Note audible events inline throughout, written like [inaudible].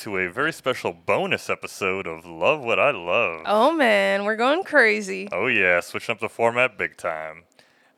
To a very special bonus episode of Love What I Love. Oh man, we're going crazy. Oh, yeah, switching up the format big time.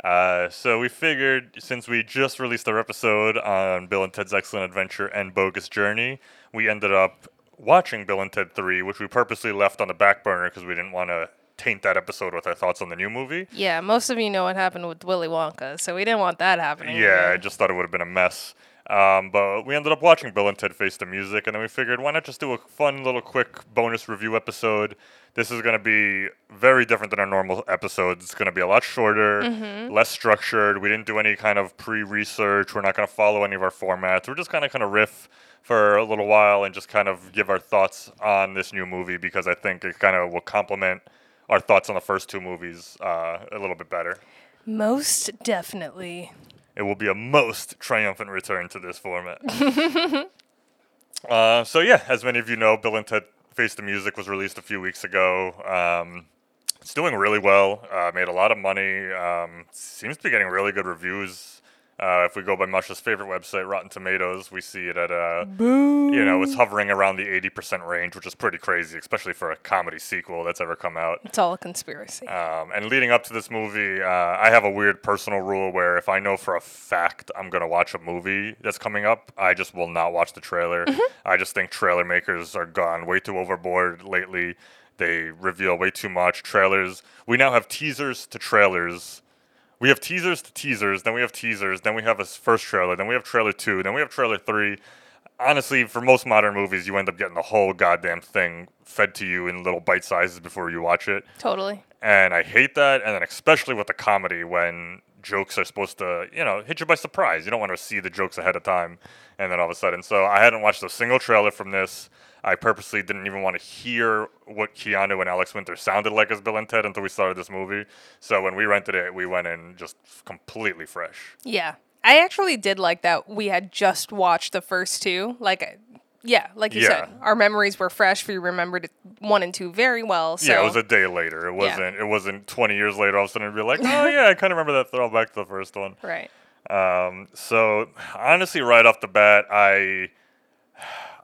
Uh, so we figured since we just released our episode on Bill and Ted's Excellent Adventure and Bogus Journey, we ended up watching Bill and Ted 3, which we purposely left on the back burner because we didn't want to taint that episode with our thoughts on the new movie. Yeah, most of you know what happened with Willy Wonka, so we didn't want that happening. Yeah, I just thought it would have been a mess. Um, but we ended up watching Bill and Ted Face the Music, and then we figured, why not just do a fun little quick bonus review episode? This is going to be very different than our normal episodes. It's going to be a lot shorter, less structured. We didn't do any kind of pre-research. We're not going to follow any of our formats. We're just kind of kind of riff for a little while and just kind of give our thoughts on this new movie because I think it kind of will complement our thoughts on the first two movies uh, a little bit better. most definitely. It will be a most triumphant return to this format. [laughs] uh, so yeah, as many of you know, Bill and Ted Face the Music was released a few weeks ago. Um, it's doing really well. Uh, made a lot of money. Um, seems to be getting really good reviews. Uh, if we go by Musha's favorite website, Rotten Tomatoes, we see it at a, you know, it's hovering around the 80% range, which is pretty crazy, especially for a comedy sequel that's ever come out. It's all a conspiracy. Um, and leading up to this movie, uh, I have a weird personal rule where if I know for a fact I'm going to watch a movie that's coming up, I just will not watch the trailer. I just think trailer makers are gone way too overboard lately. They reveal way too much. Trailers. We now have teasers to trailers. We have teasers to teasers, then we have teasers, then we have a first trailer, then we have trailer two, then we have trailer three. Honestly, for most modern movies, you end up getting the whole goddamn thing fed to you in little bite sizes before you watch it totally. and I hate that. And then especially with the comedy when jokes are supposed to, you know, hit you by surprise. You don't want to see the jokes ahead of time, and then all of a sudden. So I hadn't watched a single trailer from this. I purposely didn't even want to hear what Keanu and Alex Winter sounded like as Bill and Ted until we started this movie. So when we rented it, we went in just completely fresh. Yeah. I actually did like that we had just watched the first two. Like, yeah, like you Yeah. said, our memories were fresh. We remembered it- one and two very well. So yeah, it was a day later. It wasn't. It wasn't 20 years later. All of a sudden, it'd be like, oh yeah, I kind of remember that throwback to the first one. right. Um, so honestly, right off the bat, I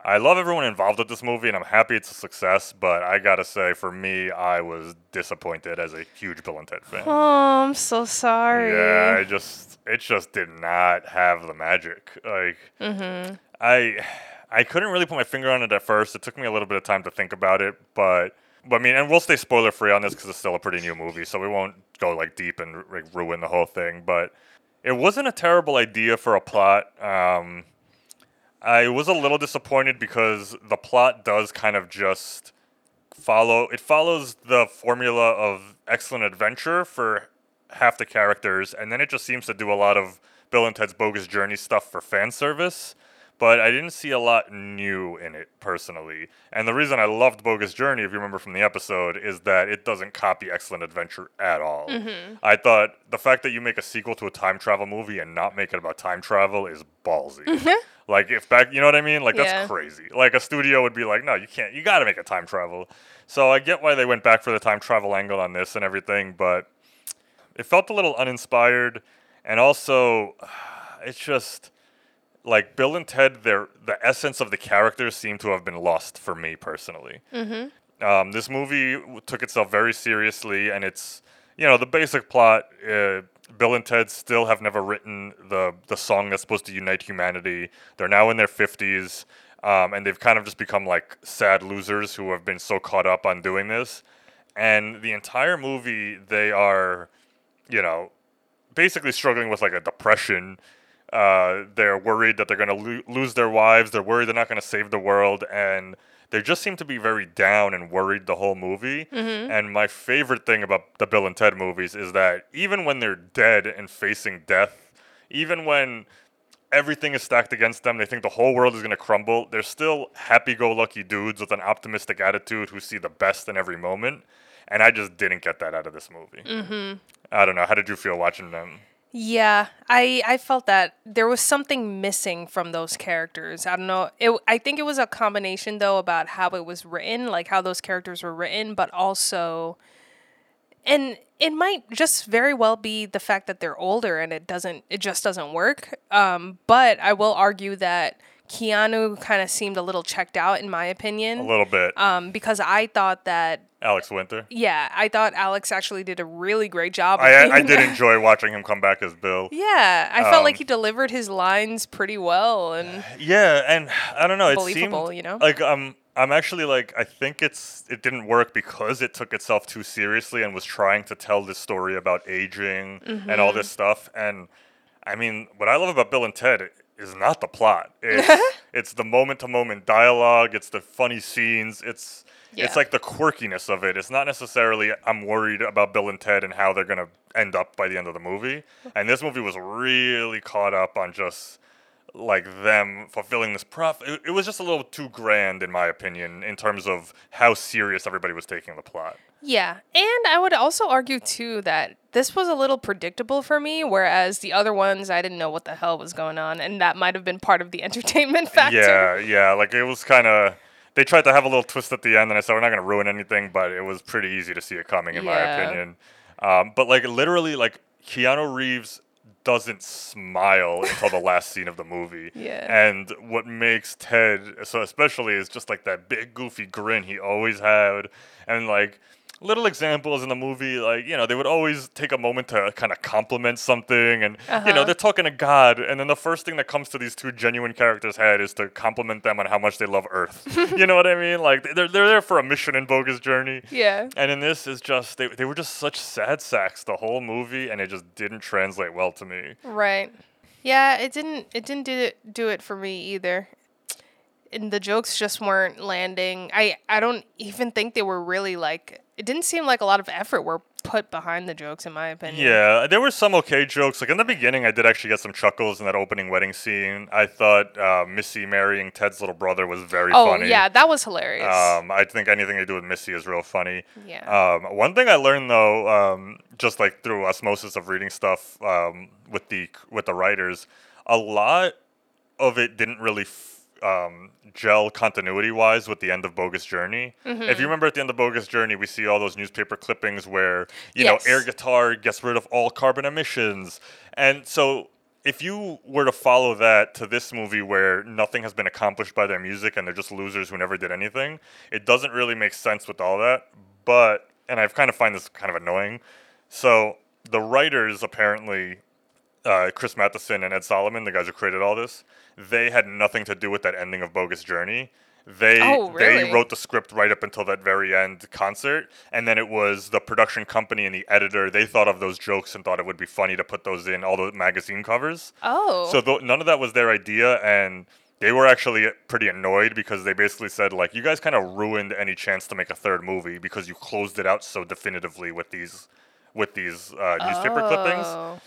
I love everyone involved with this movie, and I'm happy it's a success. But I gotta say, for me, I was disappointed as a huge Bill and Ted fan. Oh, I'm so sorry. Yeah, I just it just did not have the magic. Like I I couldn't really put my finger on it at first. It took me a little bit of time to think about it, but but I mean, and we'll stay spoiler free on this because it's still a pretty new movie, so we won't go like deep and like, ruin the whole thing. But it wasn't a terrible idea for a plot. Um, I was a little disappointed because the plot does kind of just follow it follows the formula of excellent adventure for half the characters and then it just seems to do a lot of bill and ted's bogus journey stuff for fan service but i didn't see a lot new in it personally. And the reason i loved bogus journey if you remember from the episode is that it doesn't copy excellent adventure at all. Mm-hmm. I thought the fact that you make a sequel to a time travel movie and not make it about time travel is ballsy. Mm-hmm. Like if back you know what i mean? Like that's Yeah. crazy. Like a studio would be like no you can't you got to make a time travel. So i get why they went back for the time travel angle on this and everything but it felt a little uninspired. And also [sighs] it's just like bill and ted their the essence of the characters seem to have been lost for me personally um, this movie took itself very seriously, and it's you know the basic plot. Uh, Bill and Ted still have never written the the song that's supposed to unite humanity. They're now in their fifties, um, and they've kind of just become like sad losers who have been so caught up on doing this. And the entire movie, they are, you know, basically struggling with like a depression. Uh, they're worried that they're going to lo- lose their wives. They're worried they're not going to save the world, and they just seem to be very down and worried the whole movie. And my favorite thing about the Bill and Ted movies is that even when they're dead and facing death, even when everything is stacked against them, they think the whole world is going to crumble. They're still happy-go-lucky dudes with an optimistic attitude who see the best in every moment. And I just didn't get that out of this movie. Mm-hmm. I don't know. How did you feel watching them? Yeah, I I felt that there was something missing from those characters. I don't know. It I think it was a combination though about how it was written, like how those characters were written, but also and it might just very well be the fact that they're older and it doesn't it just doesn't work. Um but I will argue that Keanu kind of seemed a little checked out, in my opinion. A little bit. Um, because I thought that, Alex Winter. yeah, I thought Alex actually did a really great job. I I [laughs] did enjoy watching him come back as Bill. Yeah, I felt like Um, he delivered his lines pretty well, and [sighs] Yeah, and I don't know. It Believable, seemed you know? like I'm. I'm actually like I think it's it didn't work because it took itself too seriously and was trying to tell this story about aging and all Mm-hmm. this stuff. And I mean, what I love about Bill and Ted is not the plot. It's [laughs] it's the moment to moment dialogue. It's the funny scenes. It's Yeah. it's like the quirkiness of it. It's not necessarily I'm worried about Bill and Ted and how they're gonna end up by the end of the movie. And this movie was really caught up on just like them fulfilling this prof. It, it was just a little too grand, in my opinion, in terms of how serious everybody was taking the plot. Yeah. And I would also argue too that this was a little predictable for me, whereas the other ones I didn't know what the hell was going on, and that might have been part of the [laughs] entertainment factor. Yeah, yeah. Like it was kind of. They tried to have a little twist at the end, and I said we're not going to ruin anything, but it was pretty easy to see it coming, in my opinion. Um, but like literally, like Keanu Reeves doesn't smile until the last scene of the movie. [laughs] Yeah. And what makes Ted so especially is just like that big goofy grin he always had, and like little examples in the movie, like you know they would always take a moment to kind of compliment something, and you know Uh-huh. they're talking to God, and then the first thing that comes to these two genuine characters' head is to compliment them on how much they love Earth. [laughs] you know what I mean? Like they're they're there for a mission in Bogus Journey. Yeah. And in this is just they, they were just such sad sacks the whole movie and it just didn't translate well to me. Right. Yeah, it didn't it didn't do it do it for me either. And the jokes just weren't landing. I I don't even think they were really like it didn't seem like a lot of effort were put behind the jokes in my opinion. Yeah, there were some okay jokes. Like in the beginning, I did actually get some chuckles in that opening wedding scene. I thought uh, Missy marrying Ted's little brother was very Oh, funny. yeah, that was hilarious. Um, I think anything they do with Missy is real funny. Yeah. Um, one thing I learned though, um, just like through osmosis of reading stuff um, with the with the writers, a lot of it didn't really f- um, gel continuity wise with the end of Bogus Journey. Mm-hmm. If you remember at the end of Bogus Journey, we see all those newspaper clippings where you Yes. know air guitar gets rid of all carbon emissions, and so. If you were to follow that to this movie where nothing has been accomplished by their music and they're just losers who never did anything, it doesn't really make sense with all that. But, and I've kind of find this kind of annoying. So the writers apparently uh, Chris Matheson and Ed Solomon, the guys who created all this, they had nothing to do with that ending of Bogus Journey. They Oh, they wrote the script right up until that very end concert, and then it was the production company and the editor. They thought of those jokes and thought it would be funny to put those in all the magazine covers. oh. So th- none of that was their idea, and they were actually pretty annoyed because they basically said like, "You guys kind of ruined any chance to make a third movie because you closed it out so definitively with these with these uh, newspaper clippings."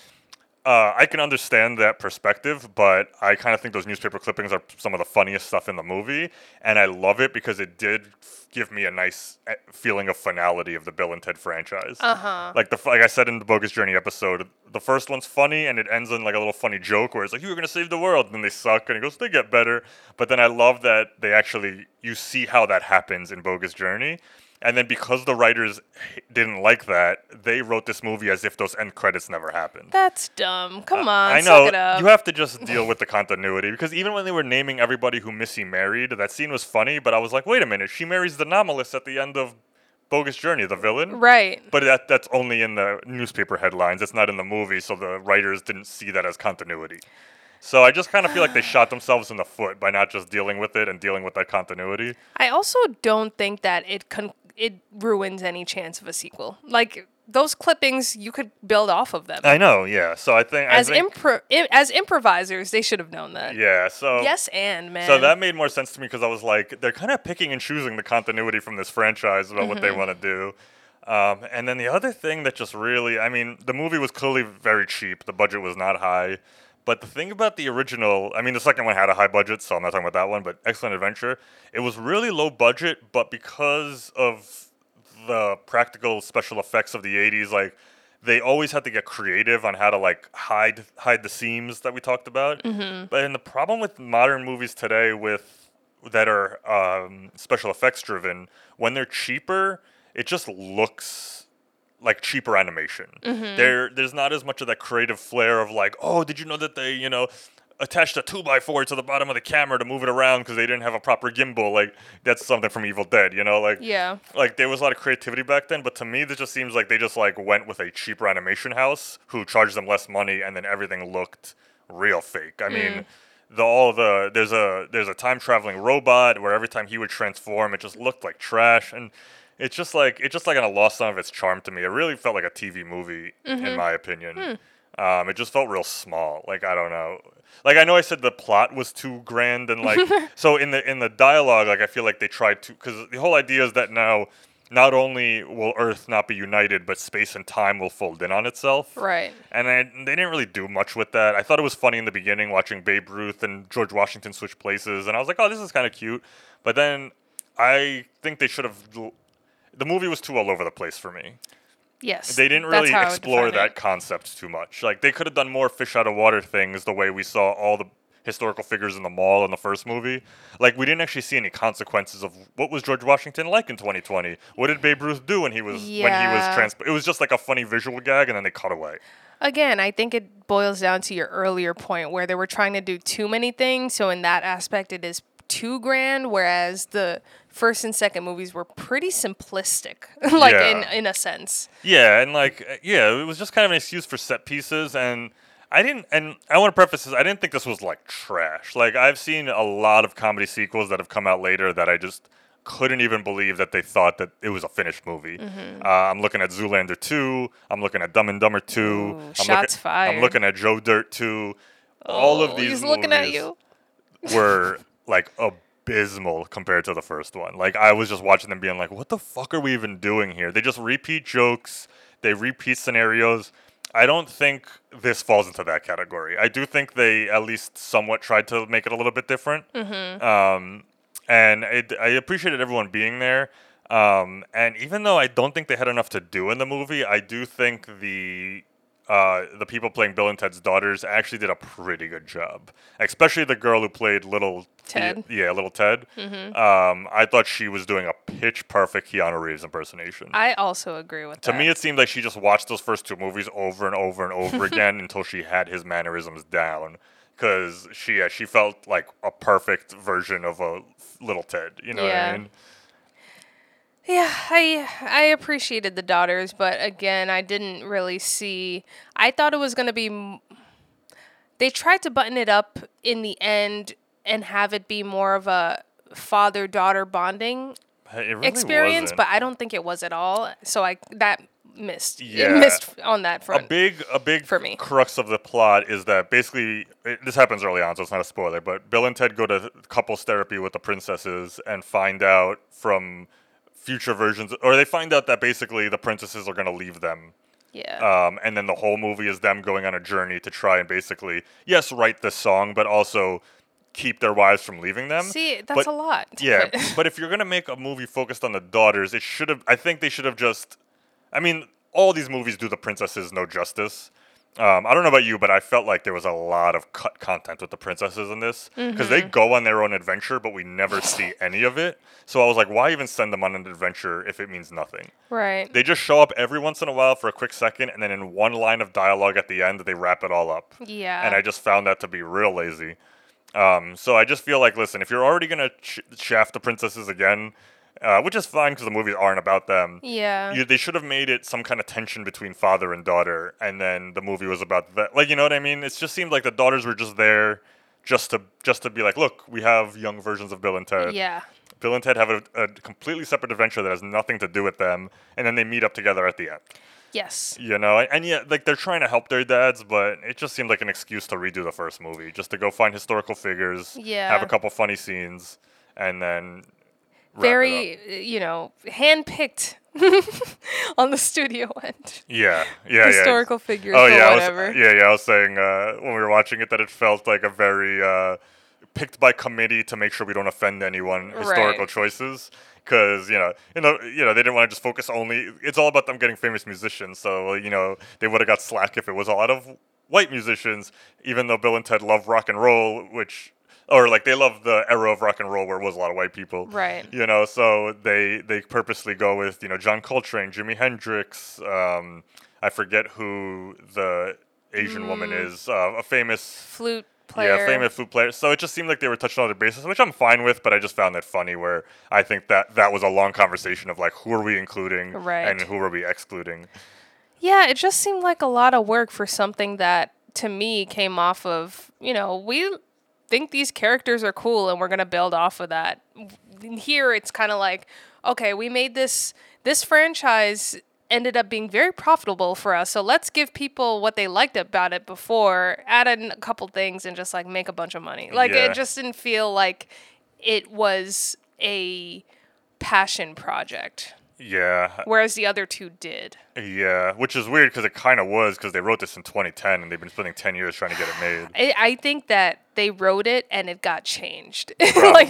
Uh, I can understand that perspective, but I kind of think those newspaper clippings are some of the funniest stuff in the movie, and I love it because it did give me a nice eh, feeling of finality of the Bill and Ted franchise. Uh-huh. Like the like I said in the Bogus Journey episode, the first one's funny and it ends in like a little funny joke where it's like you were gonna save the world, and then they suck, and he goes they get better. But then I love that they actually you see how that happens in Bogus Journey. And then because the writers didn't like that, they wrote this movie as if those end credits never happened. That's dumb. Come on, Uh, I suck know it up. you have to just deal with the continuity because even when they were naming everybody who Missy married, that scene was funny. But I was like, wait a minute, she marries the novelist at the end of Bogus Journey, the villain. right. But that that's only in the newspaper headlines. It's not in the movie, so the writers didn't see that as continuity. So I just kind of feel like they shot themselves in the foot by not just dealing with it and dealing with that continuity. I also don't think that it con- it ruins any chance of a sequel. Like those clippings, you could build off of them. I know, yeah. So I think as I think, impro- i- as improvisers, they should have known that. yeah. So Yes, and man. So that made more sense to me because I was like, they're kind of picking and choosing the continuity from this franchise about what Mm-hmm. they want to do. Um, and then the other thing that just really, I mean, the movie was clearly very cheap. The budget was not high. But the thing about the original, I mean, the second one had a high budget, so I'm not talking about that one, but Excellent Adventure, it was really low budget, but because of the practical special effects of the 80s, like, they always had to get creative on how to like hide hide the seams that we talked about. But and the problem with modern movies today with that are um, special effects driven, when they're cheaper, it just looks like cheaper animation. Mm-hmm. There, there's not as much of that creative flair of like, oh, did you know that they, you know, attached a two by four to the bottom of the camera to move it around because they didn't have a proper gimbal. Like that's something from Evil Dead, you know? Like Yeah. like there was a lot of creativity back then, but to me, this just seems like they just like went with a cheaper animation house who charged them less money, and then everything looked real fake. I mean, mm. the all the there's a there's a time traveling robot where every time he would transform, it just looked like trash, and it's just like it just like kind of lost some of its charm to me. It really felt like a TV movie, in my opinion. Um, it just felt real small. Like I don't know. Like I know I said the plot was too grand and like [laughs] so in the in the dialogue, like I feel like they tried to because the whole idea is that now not only will Earth not be united, but space and time will fold in on itself. Right. And I, they didn't really do much with that. I thought it was funny in the beginning watching Babe Ruth and George Washington switch places, and I was like, oh, this is kind of cute. But then I think they should have. The movie was too all over the place for me. Yes. They didn't really how I would explore that it. concept too much. Like they could have done more fish out of water things the way we saw all the historical figures in the mall in the first movie. Like we didn't actually see any consequences of what was George Washington like in 2020. What did Babe Ruth do when he was when he was trans? It was just like a funny visual gag, and then they cut away. Again, I think it boils down to your earlier point where they were trying to do too many things. So in that aspect, it is too grand. Whereas the first and second movies were pretty simplistic, [laughs] like in Yeah. in a sense. Yeah, and like uh, yeah, it was just kind of an excuse for set pieces and I didn't and I want to preface this, I didn't think this was like trash. Like I've seen a lot of comedy sequels that have come out later that I just couldn't even believe that they thought that it was a finished movie. Mm-hmm. Uh, I'm looking at Zoolander 2, I'm looking at Dumb and Dumber 2, Ooh, I'm shots looking, fired. I'm looking at Joe Dirt 2. All of Oh, these He's looking at movies you. were [laughs] like abysmal compared to the first one. Like I was just watching them being like, what the fuck are we even doing here? They just repeat jokes, they repeat scenarios. I don't think this falls into that category. I do think they at least somewhat tried to make it a little bit different. Um, and it, I appreciated everyone being there. Um, and even though I don't think they had enough to do in the movie, I do think the uh, the people playing Bill and Ted's daughters actually did a pretty good job. Especially the girl who played little Ted. Yeah, little Ted. Um, I thought she was doing a pitch perfect Keanu Reeves impersonation. I also agree with to that. me, it seemed like she just watched those first two movies over and over and over [laughs] again until she had his mannerisms down. Because she, yeah, she felt like a perfect version of a little Ted. You know what I mean? Yeah, I I appreciated the daughters, but again, I didn't really see. I thought it was gonna be. m- They tried to button it up in the end and have it be more of a father daughter bonding really experience, wasn't. but I don't think it was at all. So I that missed. Yeah. It missed on that front. a big a big For me. crux of the plot is that basically it, this happens early on, so it's not a spoiler. But Bill and Ted go to couples therapy with the princesses and find out from future versions, or they find out that basically the princesses are going to leave them. yeah. Um, and then the whole movie is them going on a journey to try and basically, yes, write this song, but also keep their wives from leaving them. See, that's but- a lot. [laughs] Yeah, [laughs] but if you're gonna make a movie focused on the daughters, it should have. I think they should have just. I mean, all these movies do the princesses no justice. Um, I don't know about you, but I felt like there was a lot of cut content with the princesses in this because they go on their own adventure, but we never see [laughs] any of it. So I was like, why even send them on an adventure if it means nothing? right. They just show up every once in a while for a quick second, and then in one line of dialogue at the end, they wrap it all up yeah. and I just found that to be real lazy. Um, so I just feel like, listen, if you're already gonna sh- shaft the princesses again, uh, which is fine because the movies aren't about them. yeah. You, they should have made it some kind of tension between father and daughter, and then the movie was about that. Like, you know what I mean? It just seemed like the daughters were just there, just to just to be like, look, we have young versions of Bill and Ted. yeah. Bill and Ted have a, a completely separate adventure that has nothing to do with them, and then they meet up together at the end. Yes. You know, and, and yeah, like they're trying to help their dads, but it just seemed like an excuse to redo the first movie, just to go find historical figures, yeah. have a couple funny scenes, and then wrap it up. Very, uh, you know, handpicked [laughs] on the studio end. yeah, yeah, Historical yeah. figures Oh or yeah, was, yeah, yeah. I was saying uh, when we were watching it that it felt like a very uh, picked by committee to make sure we don't offend anyone historical Right. choices. Because you know, you know, you know, they didn't want to just focus only. It's all about them getting famous musicians. So you know, they would have got slack if it was a lot of white musicians. Even though Bill and Ted love rock and roll, which or like they love the era of rock and roll where it was a lot of white people. Right. You know, so they they purposely go with you know John Coltrane, Jimi Hendrix. Um, I forget who the Asian woman Mm. is. Uh, a famous Flute player. Yeah, famous flute player. So it just seemed like they were touching on other bases, which I'm fine with. But I just found that funny, where I think that that was a long conversation of like, who are we including Right. and who are we excluding? Yeah, it just seemed like a lot of work for something that to me came off of, you know, we think these characters are cool and we're going to build off of that. Here it's kind of like, okay, we made this this franchise ended up being very profitable for us. So let's give people what they liked about it before, add in a couple things and just like make a bunch of money. Like Yeah. it just didn't feel like it was a passion project, Yeah, whereas the other two did. yeah, which is weird because it kind of was because they wrote this in 2010 and they've been spending 10 years trying to get it made. I, I think that they wrote it and it got changed. [laughs] like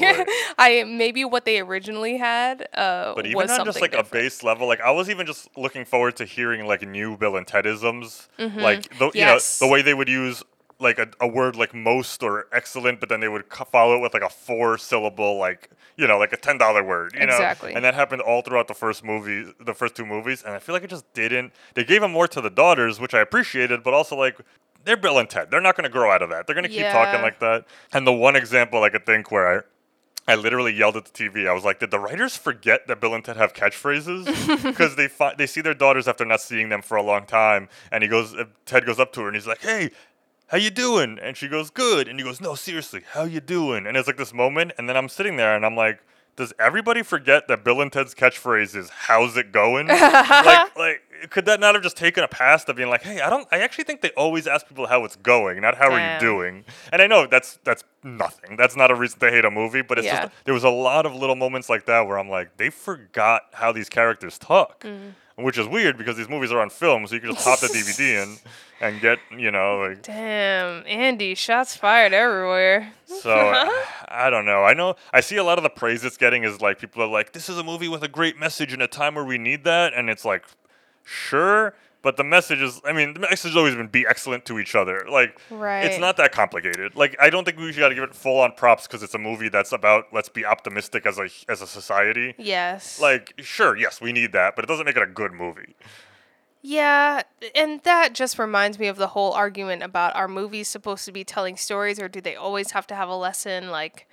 I maybe what they originally had uh, But even was on just like a base level, like I was even just looking forward to hearing like new Bill and Tedisms, like the you know Mm-hmm. The way they would use like a, a word like most or excellent, but then they would co- follow it with like a four syllable like you know like a ten dollar word, you Exactly. know, and that happened all throughout the first movie, the first two movies, and I feel like it just didn't. They gave them more to the daughters, which I appreciated, but also like. They're Bill and Ted. They're not going to grow out of that. They're going to keep talking like that. And the one example I could think where I I literally yelled at the TV. I was like, "Did the writers forget that Bill and Ted have catchphrases? [laughs] Because they fi- they see their daughters after not seeing them for a long time, and he goes, uh, Ted goes up to her and he's like, "Hey, how you doing?" And she goes, "Good." And he goes, "No, seriously, how you doing?" And it's like this moment, and then I'm sitting there and I'm like, "Does everybody forget that Bill and Ted's catchphrase is "How's it going?" [laughs] like, like could that not have just taken a pass to being like, "Hey, I don't. I actually think they always ask people how it's going, not how are you doing." And I know that's that's nothing. That's not a reason to hate a movie, but it's Yeah. just there was a lot of little moments like that where I'm like, they forgot how these characters talk, Mm. Which is weird because these movies are on film, so you can just pop the DVD in [laughs] and get, you know, like. Damn, Andy, shots fired everywhere. So I don't know. I know I see a lot of the praise it's getting is like people are like, this is a movie with a great message in a time where we need that, and it's like, sure. But the message is, I mean, the message has always been be excellent to each other. Like, it's not that complicated. Like, I don't think we got to give it full on props because it's a movie that's about let's be optimistic as a as a society. Yes. Like, sure, yes, we need that, but it doesn't make it a good movie. Yeah, and that just reminds me of the whole argument about are movies supposed to be telling stories or do they always have to have a lesson? Like,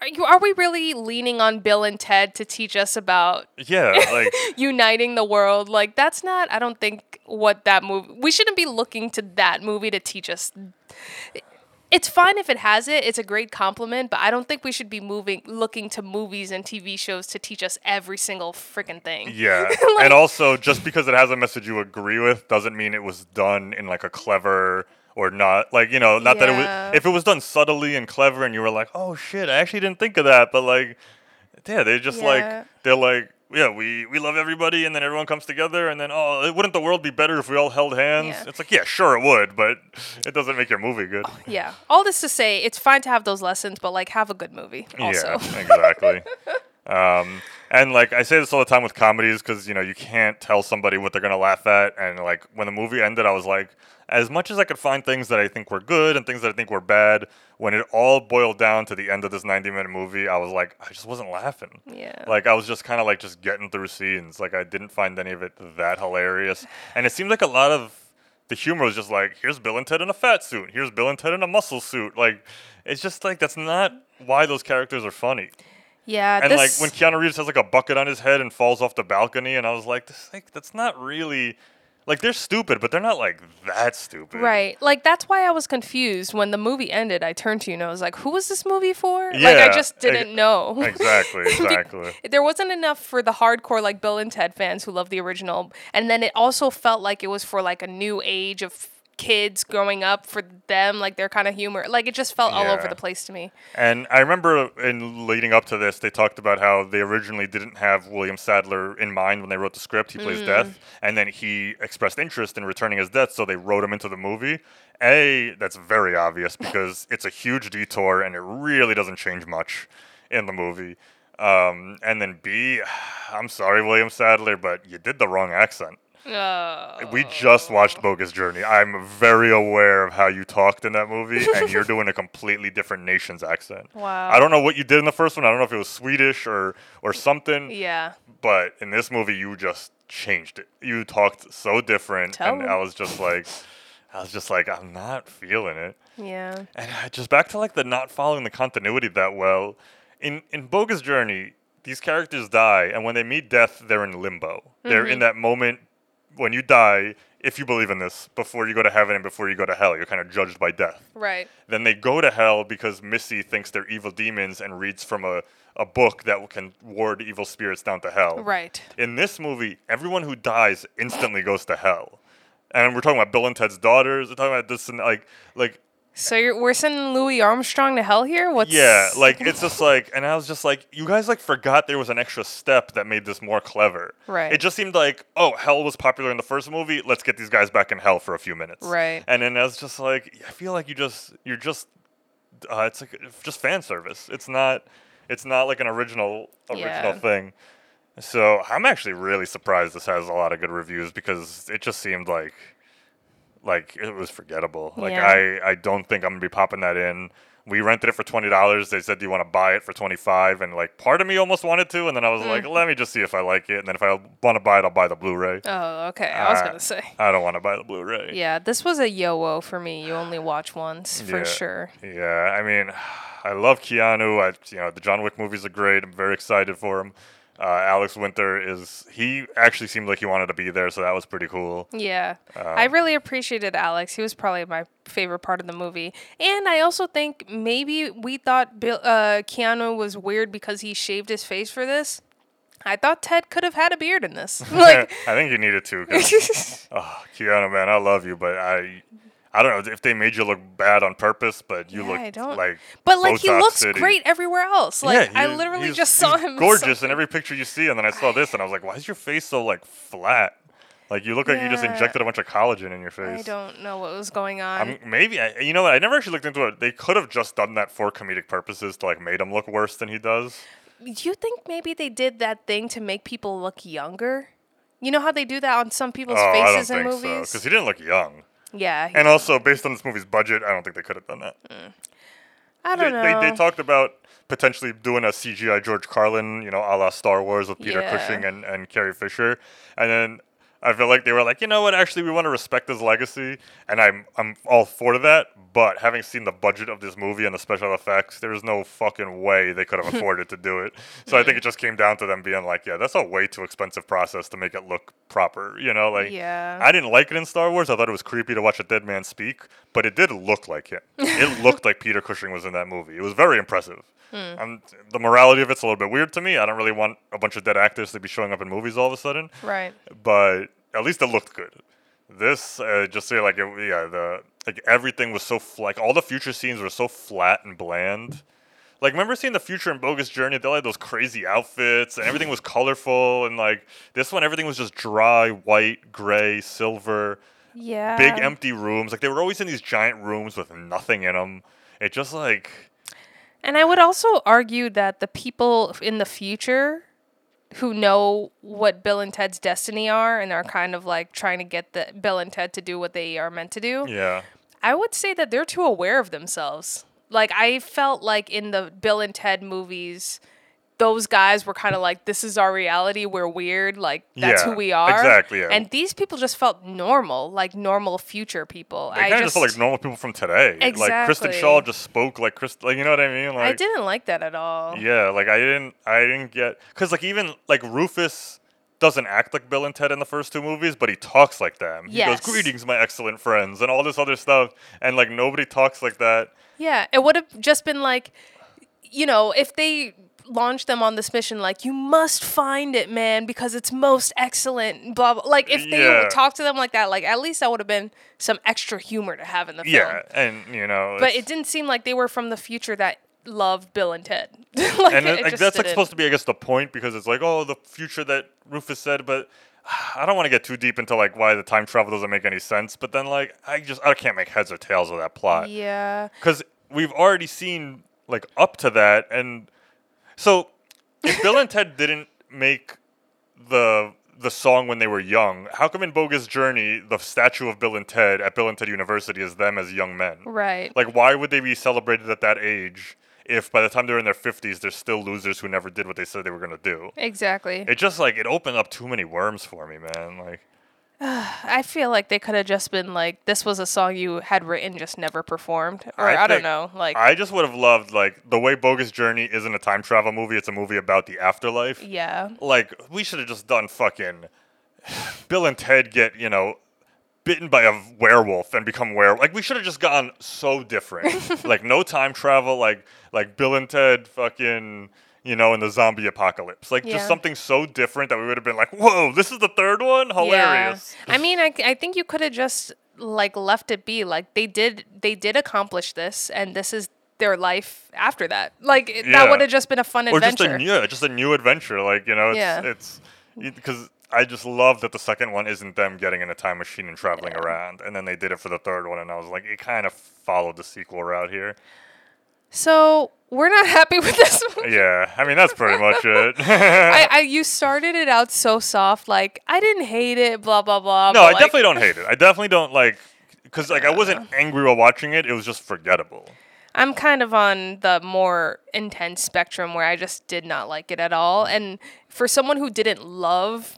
are, you, are we really leaning on Bill and Ted to teach us about Yeah, like, [laughs] uniting the world? Like, that's not, I don't think, what that movie, we shouldn't be looking to that movie to teach us. It's fine if it has it. It's a great compliment, but I don't think we should be moving, looking to movies and TV shows to teach us every single freaking thing. yeah. [laughs] Like- and also, just because it has a message you agree with doesn't mean it was done in like a clever or not like you know not that it was if it was done subtly and clever and you were like oh shit i actually didn't think of that but like yeah they just Yeah. like they're like yeah we we love everybody and then everyone comes together and then oh wouldn't the world be better if we all held hands Yeah. it's like yeah sure it would but it doesn't make your movie good [laughs] Yeah. All this to say, it's fine to have those lessons, but like have a good movie also. Yeah, [laughs] exactly. um, and like I say this all the time with comedies because you know you can't tell somebody what they're gonna laugh at. And like when the movie ended, I was like, as much as I could find things that I think were good and things that I think were bad, when it all boiled down to the end of this 90 minute movie, I was like, I just wasn't laughing. Yeah. Like I was just kind of like just getting through scenes. Like I didn't find any of it that hilarious. [sighs] And it seemed like a lot of the humor was just like, here's Bill and Ted in a fat suit. Here's Bill and Ted in a muscle suit. Like it's just like that's not why those characters are funny. yeah. And like when Keanu Reeves has like a bucket on his head and falls off the balcony, and I was like, this like that's not really like they're stupid, but they're not like that stupid. Right. Like that's why I was confused when the movie ended. I turned to you and I was like, "Who was this movie for?" like I just didn't know. [laughs] Exactly. [laughs] Exactly. there wasn't enough for the hardcore like Bill and Ted fans who love the original, and then it also felt like it was for like a new age of kids growing up for them, like their kind of humor. Like it just felt all over the place to me. And I remember in leading up to this, they talked about how they originally didn't have William Sadler in mind when they wrote the script. He plays Death, and then he expressed interest in returning as Death, so they wrote him into the movie. A, that's very obvious because [laughs] it's a huge detour and it really doesn't change much in the movie. Um, and then B, [sighs] I'm sorry, William Sadler, but you did the wrong accent. Uh, We just watched Bogus Journey. I'm very aware of how you talked in that movie, and you're [laughs] doing a completely different nation's accent. Wow. I don't know what you did in the first one. I don't know if it was Swedish or or something. yeah. But in this movie, you just changed it. You talked so different, Tell and 'em. I was just like, I was just like, I'm not feeling it. Yeah. And just back to like the not following the continuity that well. In in Bogus journey, these characters die, and when they meet death, they're in limbo. They're in that moment when you die, if you believe in this, before you go to heaven and before you go to hell, you're kind of judged by death. Right. Then they go to hell because Missy thinks they're evil demons and reads from a, a book that can ward evil spirits down to hell. Right. In this movie, everyone who dies instantly goes to hell. And we're talking about Bill and Ted's daughters. We're talking about this and like like So you're we're sending Louis Armstrong to hell here? What's yeah, like it's just like and I was just like, you guys like forgot there was an extra step that made this more clever. Right. It just seemed like, oh, hell was popular in the first movie, let's get these guys back in hell for a few minutes. Right. And then I was just like, I feel like you just you're just uh, it's like just fan service. It's not it's not like an original original Yeah. thing. So I'm actually really surprised this has a lot of good reviews because it just seemed like like it was forgettable. Like Yeah. I I don't think I'm gonna be popping that in. We rented it for twenty dollars. They said, "Do you want to buy it for 25 And like part of me almost wanted to, and then I was Mm. like, "Let me just see if I like it." And then if I want to buy it, I'll buy the Blu-ray. Oh, okay. I was Uh, gonna say. I don't want to buy the Blu-ray. Yeah, this was a yo-o for me. You only watch once for Yeah. sure. Yeah, I mean, [sighs] I love Keanu. I, you know, the John Wick movies are great. I'm very excited for him. Uh, Alex Winter is he actually seemed like he wanted to be there, so that was pretty cool. Yeah. Um, I really appreciated Alex. He was probably my favorite part of the movie. And I also think maybe we thought Bill, uh, Keanu was weird because he shaved his face for this. I thought Ted could have had a beard in this. [laughs] Like, I think you needed to. [laughs] oh, Keanu, man, I love you, but I, I don't know if they made you look bad on purpose, but you Yeah, look like. but like he looks City. great everywhere else. Like yeah, I literally just saw him. [laughs] gorgeous in every picture you see, and then I saw this, and I was like, why is your face so like flat? Like you look like you just injected a bunch of collagen in your face. I don't know what was going on. I'm, maybe I, you know what? I never actually looked into it. They could have just done that for comedic purposes to like made him look worse than he does. Do you think maybe they did that thing to make people look younger? You know how they do that on some people's oh, I don't faces in think movies? because he didn't look young. Yeah. And also, based on this movie's budget, I don't think they could have done that. Mm. I They, don't know. they, they talked about potentially doing a CGI George Carlin, you know, a la Star Wars with Peter Yeah. Cushing and, and Carrie Fisher. And then I feel like they were like, you know what, actually, we want to respect his legacy. And I'm, I'm all for that. But having seen the budget of this movie and the special effects, there's no fucking way they could have [laughs] afforded to do it. So I think it just came down to them being like, yeah, that's a way too expensive process to make it look proper. You know, like, Yeah. I didn't like it in Star Wars. I thought it was creepy to watch a dead man speak, but it did look like him. [laughs] it looked like Peter Cushing was in that movie. It was very impressive. Um, the morality of it's a little bit weird to me. I don't really want a bunch of dead actors to be showing up in movies all of a sudden, right. but at least it looked good. This uh, just say like it, yeah the like everything was so f- like all the future scenes were so flat and bland. Like remember seeing the future in Bogus Journey? They all had those crazy outfits and everything was [laughs] colorful and like this one everything was just dry, white, gray, silver Yeah. big empty rooms. Like they were always in these giant rooms with nothing in them. It just like And I would also argue that the people in the future who know what Bill and Ted's destiny are and are kind of like trying to get the Bill and Ted to do what they are meant to do, yeah, I would say that they're too aware of themselves. Like I felt like in the Bill and Ted movies, those guys were kind of like, "This is our reality. We're weird. Like that's Yeah, who we are." exactly, yeah. And these people just felt normal, like normal future people. they I kind of just, felt like normal people from today. Exactly. Like Kristen Schaal just spoke like Chris. Like you know what I mean? Like I didn't like that at all. yeah, like I didn't I didn't get because like even like Rufus doesn't act like Bill and Ted in the first two movies, but he talks like them. He Yes. goes, "Greetings, my excellent friends," and all this other stuff, and like nobody talks like that. Yeah, it would have just been like, you know, if they launched them on this mission, like, you must find it, man, because it's most excellent, blah, blah. Like, if they Yeah. would talk to them like that, like, at least that would have been some extra humor to have in the film. Yeah, and you know, But it didn't seem like they were from the future that loved Bill and Ted. [laughs] like, and it, it- like, just that's like supposed to be, I guess, the point because it's like, oh, the future that Rufus said, but [sighs] I don't want to get too deep into like why the time travel doesn't make any sense. But then, like, I just I can't make heads or tails of that plot Yeah. because we've already seen like up to that, and so if Bill and Ted didn't make the the song when they were young, how come in Bogus Journey the statue of Bill and Ted at Bill and Ted University is them as young men? Right. Like, why would they be celebrated at that age if by the time they're in their 50s, they're still losers who never did what they said they were going to do? exactly. It just, like, it opened up too many worms for me, man. Like, [sighs] I feel like they could have just been like, this was a song you had written, just never performed, or I I, don't know, like, I just would have loved like the way Bogus Journey isn't a time travel movie; it's a movie about the afterlife. yeah, Like we should have just done fucking [sighs] Bill and Ted get you know bitten by a werewolf and become werewolf. Like we should have just gone so different. [laughs] like no time travel. Like like Bill and Ted fucking you know in the zombie apocalypse. Like Yeah. just something so different that we would have been like, whoa, this is the third one. Hilarious. Yeah. I mean, I, I think you could have just like left it be. Like they did, they did accomplish this, and this is their life after that. Like it- Yeah. that would have just been a fun or just adventure. a yeah, just a new adventure. Like you know, it's Yeah. it's because I just love that the second one isn't them getting in a time machine and traveling around, and then they did it for the third one, and I was like, it kind of followed the sequel route here. So we're not happy with this. [laughs] one. Yeah, I mean that's pretty much it. [laughs] I, I you [laughs] started it out so soft, like I didn't hate it, blah blah blah. no, I like, definitely don't hate it. I definitely don't like because like I wasn't angry while watching it. It was just forgettable. I'm kind of on the more intense spectrum where I just did not like it at all. And for someone who didn't love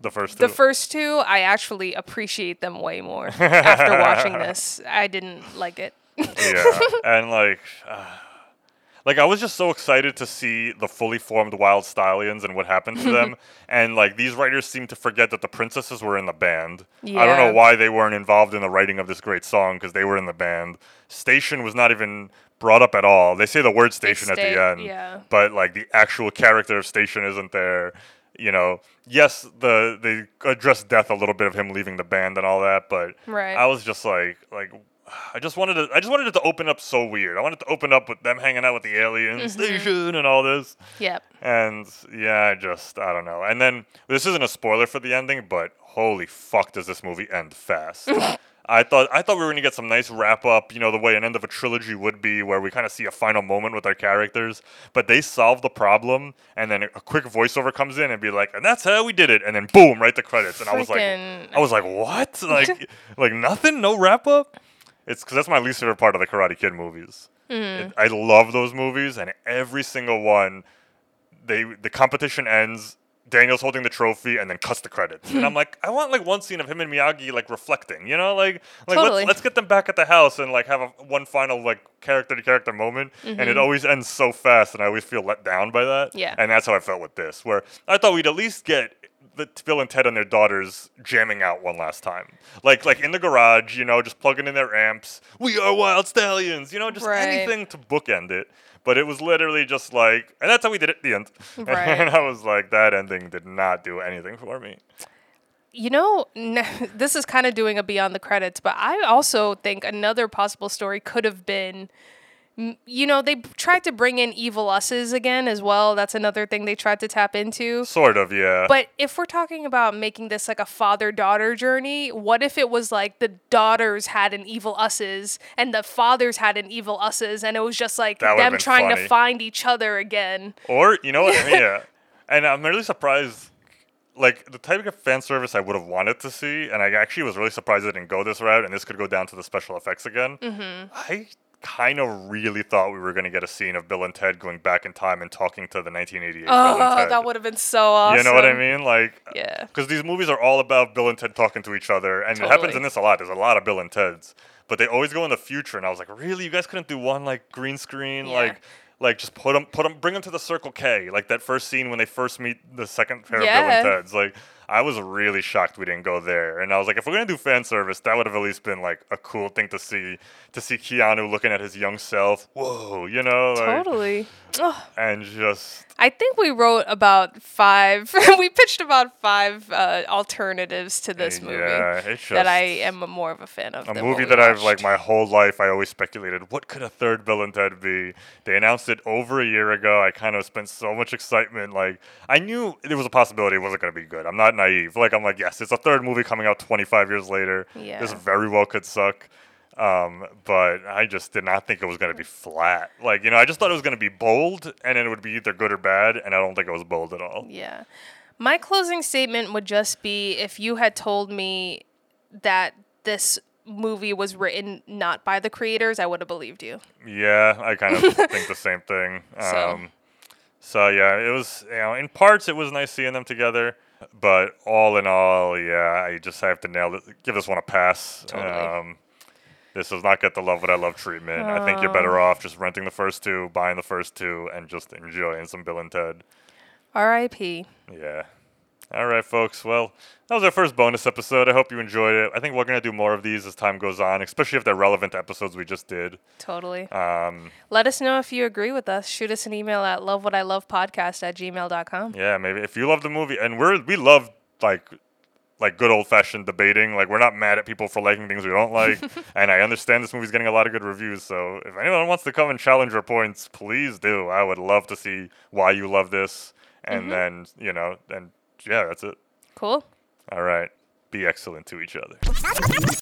The first the first two, I actually appreciate them way more after watching this. I didn't like it. Yeah, and like. Uh, [sighs] like I was just so excited to see the fully formed Wyld Stallyns and what happened to them, [laughs] and like these writers seem to forget that the princesses were in the band. I don't know why they weren't involved in the writing of this great song because they were in the band. Station was not even brought up at all. They say the word station at the end, yeah. but like the actual character of Station isn't there. You know, yes, the they address death a little bit of him leaving the band and all that, but Right. I was just like, like, I just wanted to, I just wanted it to open up so weird. I wanted to open up with them hanging out with the alien Mm-hmm. station and all this. Yep. And yeah, I just, I don't know. And then this isn't a spoiler for the ending, but holy fuck, does this movie end fast? [laughs] I thought I thought we were gonna get some nice wrap up, you know, the way an end of a trilogy would be, where we kind of see a final moment with our characters. But they solve the problem, and then a quick voiceover comes in and be like, "And that's how we did it," and then boom, right the credits. And I was like, I was like, what? Like, [laughs] like nothing, no wrap up. It's because that's my least favorite part of the Karate Kid movies. Mm. It- I love those movies, and every single one, they the competition ends. Daniel's holding the trophy and then cuts the credits, and I'm [laughs] like, I want like one scene of him and Miyagi like reflecting, you know, like like Totally. let's let's get them back at the house and like have a one final like character to character moment, and it always ends so fast, and I always feel let down by that. Mm-hmm. Yeah. and that's how I felt with this, where I thought we'd at least get the Bill and Ted and their daughters jamming out one last time, like like in the garage, you know, just plugging in their amps. We are Wyld Stallyns, you know, just Right. anything to bookend it. But it was literally just like, and that's how we did it at the end. [laughs] Right. And I was like, that ending did not do anything for me. You know, n- [laughs] this is kind of doing a beyond the credits, but I also think another possible story could have been. You know, they tried to bring in evil us's again as well. That's another thing they tried to tap into. Sort of, yeah. But if we're talking about making this like a father daughter journey, what if it was like the daughters had an evil us's and the fathers had an evil us's and it was just like That them trying funny. to find each other again? Or you know what? I [laughs] mean, yeah, and I'm really surprised. Like the type of fan service I would have wanted to see, and I actually was really surprised it didn't go this route, and this could go down to the special effects again. Mm-hmm. I kind of really thought we were going to get a scene of Bill and Ted going back in time and talking to the 1988 Bill and Oh, Ted. that would have been so awesome. You know what I mean? Like, Yeah. Because these movies are all about Bill and Ted talking to each other, and it happens in this a lot. There's a lot of Bill and Teds, but they always go in the future, and I was like, really? You guys couldn't do one like green screen, Yeah. like, like just put them, put them, bring them to the Circle K, like that first scene when they first meet the second pair Yeah. of Bill and Teds. Like, I was really shocked we didn't go there, and I was like, if we're gonna do fan service, that would have at least been like a cool thing to see, to see Keanu looking at his young self. Whoa, you know, like, Totally. And just I think we wrote about five. [laughs] we pitched about five uh, alternatives to this movie yeah, that I am more of a fan of. a movie that I've like my whole life. I always speculated what could a third Bill and Ted be. They announced it over a year ago. I kind of spent so much excitement. Like I knew there was a possibility it wasn't going to be good. I'm not naive. Like I'm like yes, it's a third movie coming out 25 years later. Yeah. This very well could suck. Um, but I just did not think it was going to be flat. Like you know, I just thought it was going to be bold, and it would be either good or bad. And I don't think it was bold at all. Yeah. My closing statement would just be if you had told me that this movie was written not by the creators, I would have believed you. Yeah, I [laughs] kind of think the same thing. So- Um, so yeah, it was you know in parts it was nice seeing them together. But all in all, yeah, I just have to nail it. Give this one a pass. Totally. Um, this does not get the love what I love treatment. I think you're better off just renting the first two, buying the first two, and just enjoying some Bill and Ted. R.I.P. Yeah. All right, folks. Well, that was our first bonus episode. I hope you enjoyed it. I think we're going to do more of these as time goes on, especially if they're relevant episodes we just did. Totally. Um, Let us know if you agree with us. Shoot us an email at lovewhatilovepodcast at gmail.com. yeah, maybe if you love the movie, and we're we love like like good old fashioned debating. Like we're not mad at people for liking things we don't like, [laughs] and I understand this movie's getting a lot of good reviews. So if anyone wants to come and challenge our points, please do. I would love to see why you love this, and then you know, and yeah, that's it. Cool. All right, be excellent to each other.